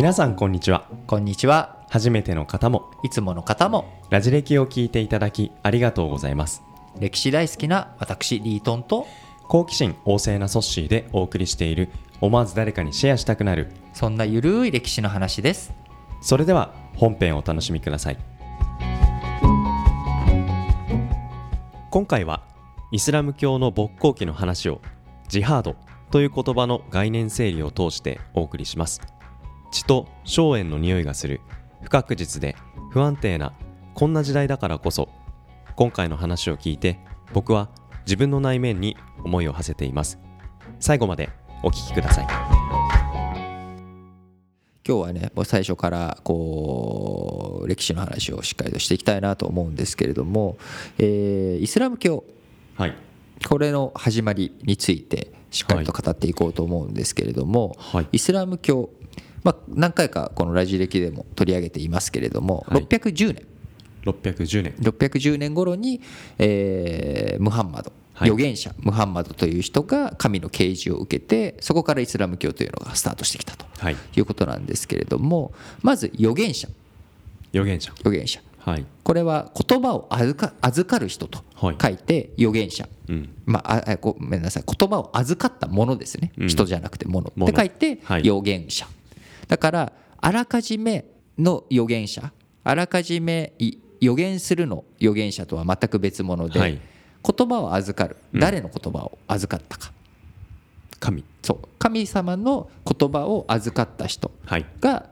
皆さんこんにちはこんにちは。初めての方もいつもの方もラジ歴を聞いていただきありがとうございます歴史大好きな私リートンと好奇心旺盛なソッシーでお送りしている思わず誰かにシェアしたくなるそんなゆるい歴史の話です。それでは本編をお楽しみください今回はイスラム教の勃興期の話をジハードという言葉の概念整理を通してお送りします血と荘園の匂いがする。不確実で不安定なこんな時代だからこそ。今回の話を聞いて僕は自分の内面に思いを馳せています。最後までお聞きください。今日はねもう最初からこう歴史の話をしっかりとしていきたいなと思うんですけれども、えーイスラム教。はい。これの始まりについてしっかりと語っていこうと思うんですけれども、はい。イスラム教、まあ、何回かこのラジ歴でも取り上げていますけれども、はい。610年。610年。610年頃に、えームハンマド。はい。預言者ムハンマドという人が神の啓示を受けてそこからイスラム教というのがスタートしてきたと。はい。いうことなんですけれどもまず預言者。預言者。預言者。はい。これは言葉を預か預かる人とはい。書いて預言者、うん。まあ、ああごめんなさい。言葉を預かったものですね、うん。人じゃなくてもの。って書いてはい。預言者、だからあらかじめの預言者あらかじめい預言するの預言者とは全く別物で、はい。言葉を預かる。うん。誰の言葉を預かったか、神。そう。神様の言葉を預かった人はい。が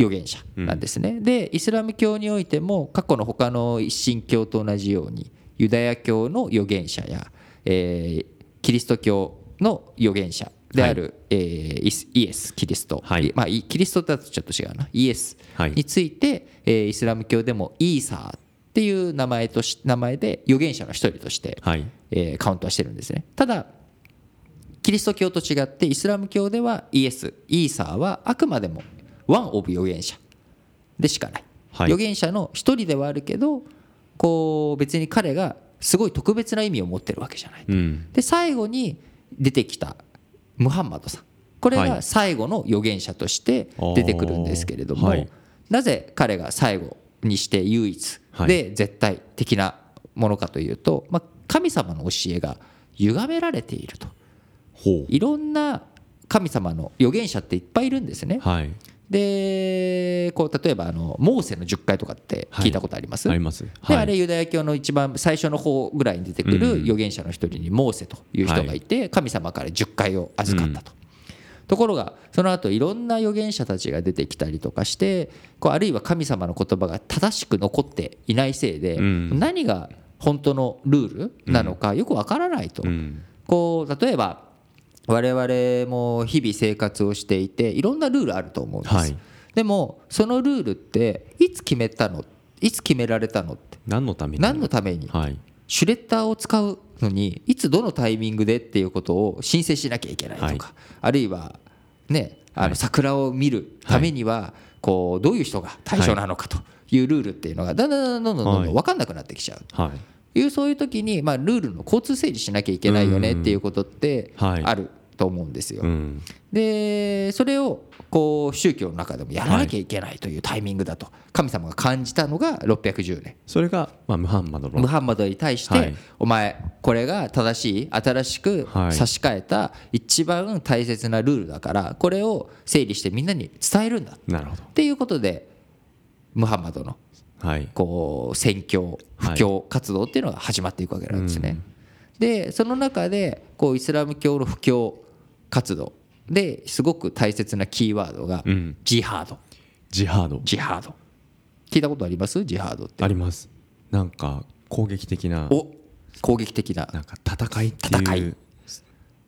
預言者なんですね、でイスラム教においても過去の他の一神教と同じようにユダヤ教の預言者や、えーキリスト教の預言者である、えーイエス・キリスト、はいまあ、いキリストだとちょっと違うな。イエス。はい。について、えーイスラム教でもイーサーっていう名前とし名前で預言者の一人として、はい。えーカウントはしてるんですね。ただキリスト教と違ってイスラム教ではイエスイーサーはあくまでもワン・オブ預言者でしかない、はい。預言者の一人ではあるけどこう別に彼がすごい特別な意味を持ってるわけじゃない。うん。で最後に出てきたムハンマドさん。これはい。が最後の預言者として出てくるんですけれども、なぜ彼が最後にして唯一はい。で絶対的なものかというと、まあ、神様の教えが歪められていると。ほいろんな神様の預言者っていっぱいいるんですね。う。はいでこう例えばあのモーセの10回とかって聞いたことあります、あります。ではい。あれユダヤ教の一番最初の方ぐらいに出てくるうん。預言者の一人にモーセという人がい。て神様から10回を預かったと。ところがその後いろんな預言者たちが出てきたりとかしてこうあるいは神様の言葉が正しく残っていないせいでうん。何が本当のルールなのかよくわからないと。うん。こう例えば我々も日々生活をしていていろんなルールあると思うんです、はい。でもそのルールっていつ決めたの？いつ決められたのって？何のために？何のために？はい。シュレッダーを使うのにいつどのタイミングでっていうことを申請しなきゃいけないとか、はい。あるいはねあはい。の桜を見るためにはこうどういう人が対象なのかというルールっていうのがだんだんだんだんどんどんどん分かんなくなってきちゃう。はいいうそういう時に、まあ、ルールの交通整理しなきゃいけないよねっていうことってはい。あると思うんですよ。うん。でそれをこう宗教の中でもやらなきゃいけないというタイミングだと神様が感じたのが610年。それがまあムハンマドの。ムハンマドに対して、はい。お前これが正しい新しくはい。差し替えた一番大切なルールだからこれを整理してみんなに伝えるんだ。っなるほど。ていうことでムハンマドのはいこう宣教布教活動っていうのが始まっていくわけなんですね。でその中でこうイスラム教の布教活動。ですごく大切なキーワードがうん。ジハード。ジハード。ジハード。聞いたことあります？ジハードって。あります。なんか攻撃的な。お攻撃的な。なんか戦いっていう。戦い。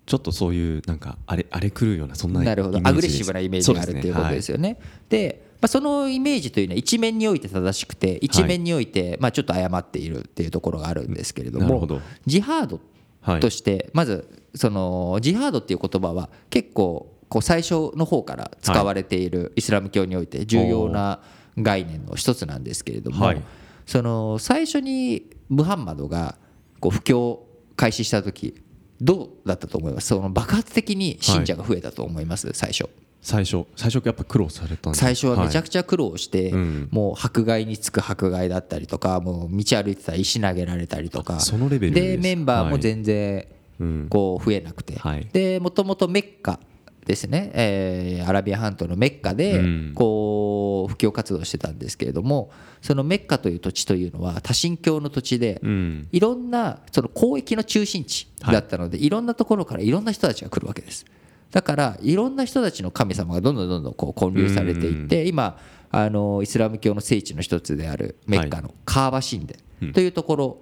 ちょっとそういうなんかあれあれ狂うようなそんななるほどイメージです。アグレッシブなイメージがあるっていうことですよね。でまあ、そのイメージというのは一面において正しくて一面においてまあちょっと誤っているっていうところがあるんですけれどもジハードはいとしてまずそのジハードっていう言葉は結構こう最初の方から使われているイスラム教において重要な概念の一つなんですけれども、はい。その最初にムハンマドがこう布教を開始した時どうだったと思います？その爆発的に信者が増えたと思います、最初最初最初やっぱ苦労されたんで最初はめちゃくくちゃ苦労して、うん。もう迫害につく迫害だったりとかもう道歩いてたら石投げられたりとか。そのレベルでメンバーも全然うん。こう増えなくて、はい。でもともとメッカですね、えーアラビア半島のメッカでうん。こう布教活動してたんですけれどもそのメッカという土地というのは多神教の土地でうん。いろんなその交易の中心地だったので、い、ろんなところからいろんな人たちが来るわけですだからいろんな人たちの神様がどんどんどんどんこう建立されていって今あのイスラム教の聖地の一つであるメッカのカーバ神殿というところ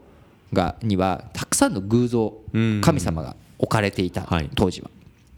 がにはたくさんの偶像うん神様が置かれていたはい。当時は。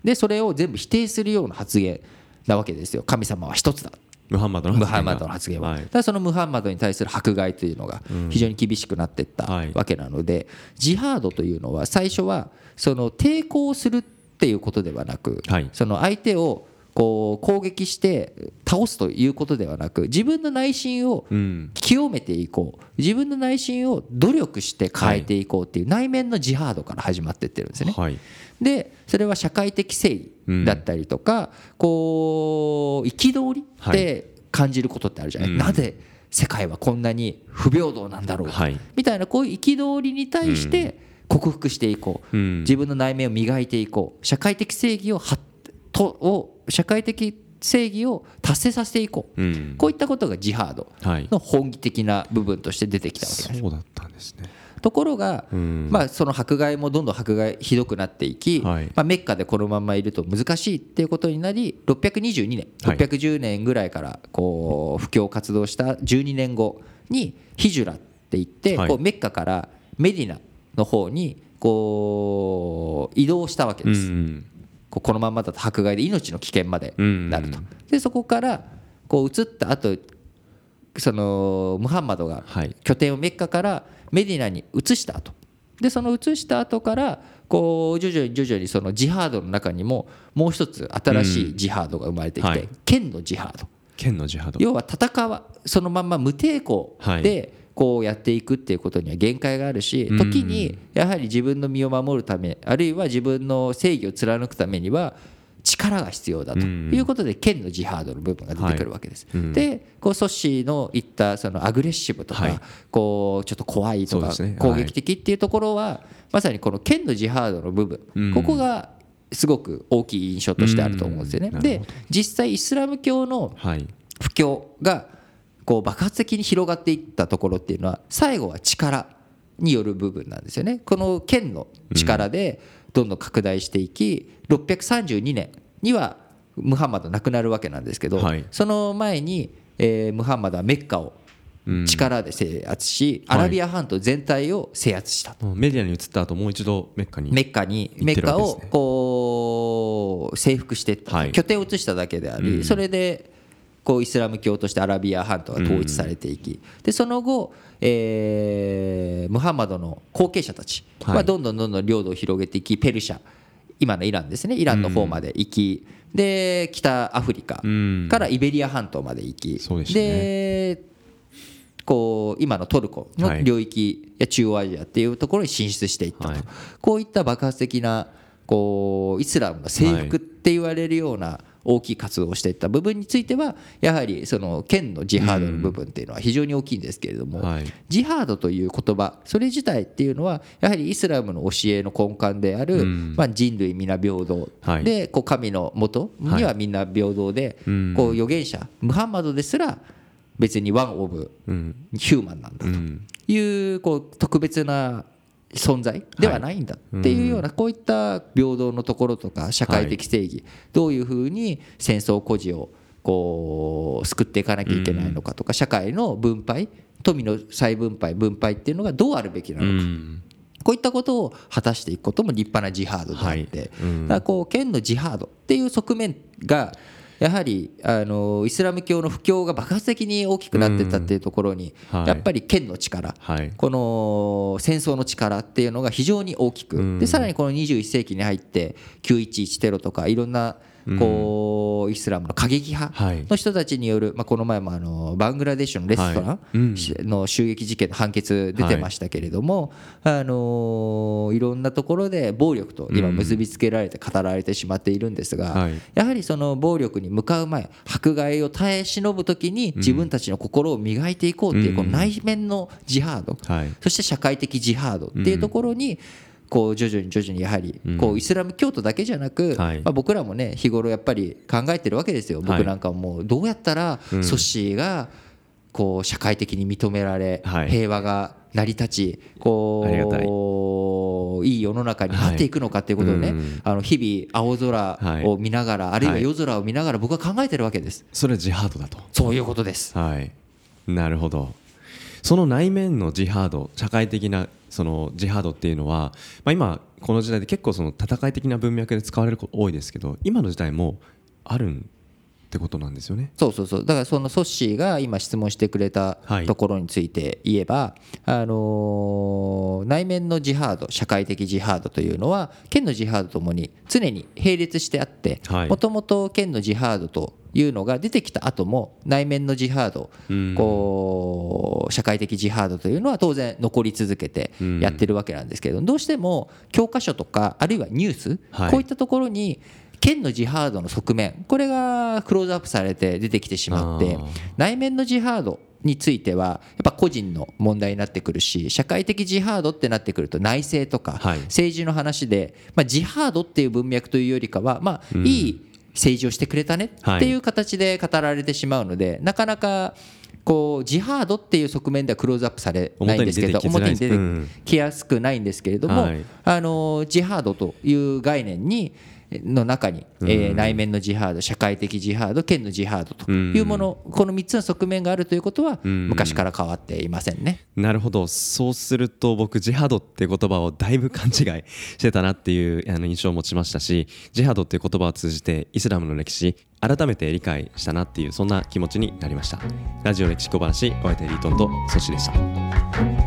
でそれを全部否定するような発言なわけですよ。神様は一つだ。ムハンマドのムハン発言がマドの発言は、はだそのムハンマドに対する迫害というのが非常に厳しくなっていったはい。わけなので、ジハードというのは最初はその抵抗するっていうことではなく、はい。その相手をこう攻撃して倒すということではなく自分の内心をうん。清めていこう。自分の内心を努力して変えていこうっていう内面のジハードから始まっていってるんですね。はい。でそれは社会的正義だったりとか、こう憤りって感じることってあるじゃない、うん。なぜ世界はこんなに不平等なんだろう？か、はい。みたいなこういう憤りに対して克服していこう、うん。自分の内面を磨いていこう。社会的正義をはとを社会的正義を達成させていこう、うん。こういったことがジハードはい。の本義的な部分として出てきたわけです。そうだったんですね。ところが、うん。まあ、その迫害もどんどん迫害ひどくなっていき、はい。まあ、メッカでこのままいると難しいっていうことになり622年はい。610年ぐらいからこう布教活動した12年後にヒジュラって言って、はい。こうメッカからメディナの方にこう移動したわけうです。んこうこのままだと迫害で命の危険までなると。うん。でそこからこう移った後そのムハンマドがはい。拠点をメッカからメディナに移した後。でその移した後からこう徐々に徐々にそのジハードの中にももう一つ新しいジハードが生まれてきてはい。剣のジハード。剣のジハド。要は戦わそのまんま無抵抗はい。でこうやっていくっていうことには限界があるしうん。時にやはり自分の身を守るためあるいは自分の正義を貫くためには力が必要だとうん。いうことで剣のジハードの部分が出てくるわけです。はい。うん。でこうソッシーの言ったそのアグレッシブとはい。かこうちょっと怖いとか攻撃的っていうところはまさにこの剣のジハードの部うん。分ここがすごく大きい印象としてあると思うんですよね。で実際イスラム教のはい。不況がこう爆発的に広がっていったところっていうのは最後は力による部分なんですよね。この剣の力でどんどん拡大していき632年にはムハンマド亡くなるわけなんですけど、はい。その前に、えームハンマドはメッカをうん。力で制圧し、はいアラビア半島全体を制圧したと。もうメディアに移った後もう一度メッカにメッカに行メッカをこう征服していった、はい。拠点を移しただけであり、うん。それでこうイスラム教としてアラビア半島が統一されていき、でその後、えームハンマドの後継者たちははいどんどんどんどん領土を広げていきペルシャ今のイランですねイランの方まで行き、で北アフリカうん。からイベリア半島まで行き、でこう今のトルコの領域や中央アジアっていうところに進出していったと、はい。こういった爆発的なこうイスラムの征服って言われるような大きい活動をしていった部分についてはやはりその剣のジハードの部分っていうのは非常に大きいんですけれども、はい。ジハードという言葉それ自体っていうのはやはりイスラムの教えの根幹である、うん。まあ、人類皆平等、はい。でこう神のもとにはみんな平等で、うん。こう預言者ムハンマドですら別にワン・オブ・うん。ヒューマンなんだうん。というこう特別な存在ではないんだっていうようなこういった平等のところとか社会的正義どういうふうに戦争孤児をこう救っていかなきゃいけないのかとか社会の分配富の再分配分配っていうのがどうあるべきなうのか。ん。こういったことを果たしていくことも立派なジハードであって、だからこう剣のジハードっていう側面がやはりあのイスラム教の布教が爆発的に大きくなってったっていうところに、はい。やっぱり剣の力、はい。この戦争の力っていうのが非常に大きく、うん。でさらにこの21世紀に入って911テロとかいろんなここうイスラムの過激派はい。の人たちによる、まあ、この前もあのバングラデシュのレストランの襲撃事件の判決出てましたけれども、あのいろんなところで暴力と今結びつけられて語られてしまっているんですが、はい。やはりその暴力に向かう前迫害を耐え忍ぶ時に自分たちの心を磨いていこうっていうこの内面のジハード、はい。そして社会的ジハードっていうところにこう徐々に徐々にやはりこうイスラム教徒だけじゃなくはい。まあ僕らもね日頃やっぱり考えてるわけですよ。僕なんかももうどうやったらソッシーがこう社会的に認められはい。平和が成り立ちこういい世の中になってい。くのかっていうことをねあの日々青空を見ながらあるいは夜空を見ながら僕は考えてるわけです。それはジハードだと。そういうことです。はい。なるほど。その内面のジハード社会的なそのジハードっていうのは、まあ、今この時代で結構その戦い的な文脈で使われること多いですけど今の時代もあるんってことなんですよね。そうそうそう。だからそのソッシーが今質問してくれたはい。ところについて言えば、あのー内面のジハード社会的ジハードというのは剣のジハードともに常に並列してあってはい。もともと剣のジハードというのが出てきた後も内面のジハードうん。こう社会的ジハードというのは当然残り続けてやってるわけなんですけれどどうしても教科書とかあるいはニュースはい。こういったところに剣のジハードの側面これがクローズアップされて出てきてしまって内面のジハードについてはやっぱ個人の問題になってくるし社会的ジハードってなってくると内政とかはい。政治の話で、まあ、ジハードっていう文脈というよりかは、まあ、いい政治をしてくれたねっていう形で語られてしまうので、なかなかこうジハードっていう側面ではクローズアップされないんですけど表に出てきやすくないんですけれども、はい。あのジハードという概念にの中に、えー内面のジハード社会的ジハード剣のジハードというもの、この3つの側面があるということはん。昔から変わっていませんね。なるほど。そうすると僕ジハドって言葉をだいぶ勘違いしてたなっていうあの印象を持ちましたしジハドっていう言葉を通じてイスラムの歴史改めて理解したなっていうそんな気持ちになりました。ラジオ歴史小話お相手リートンとソシでした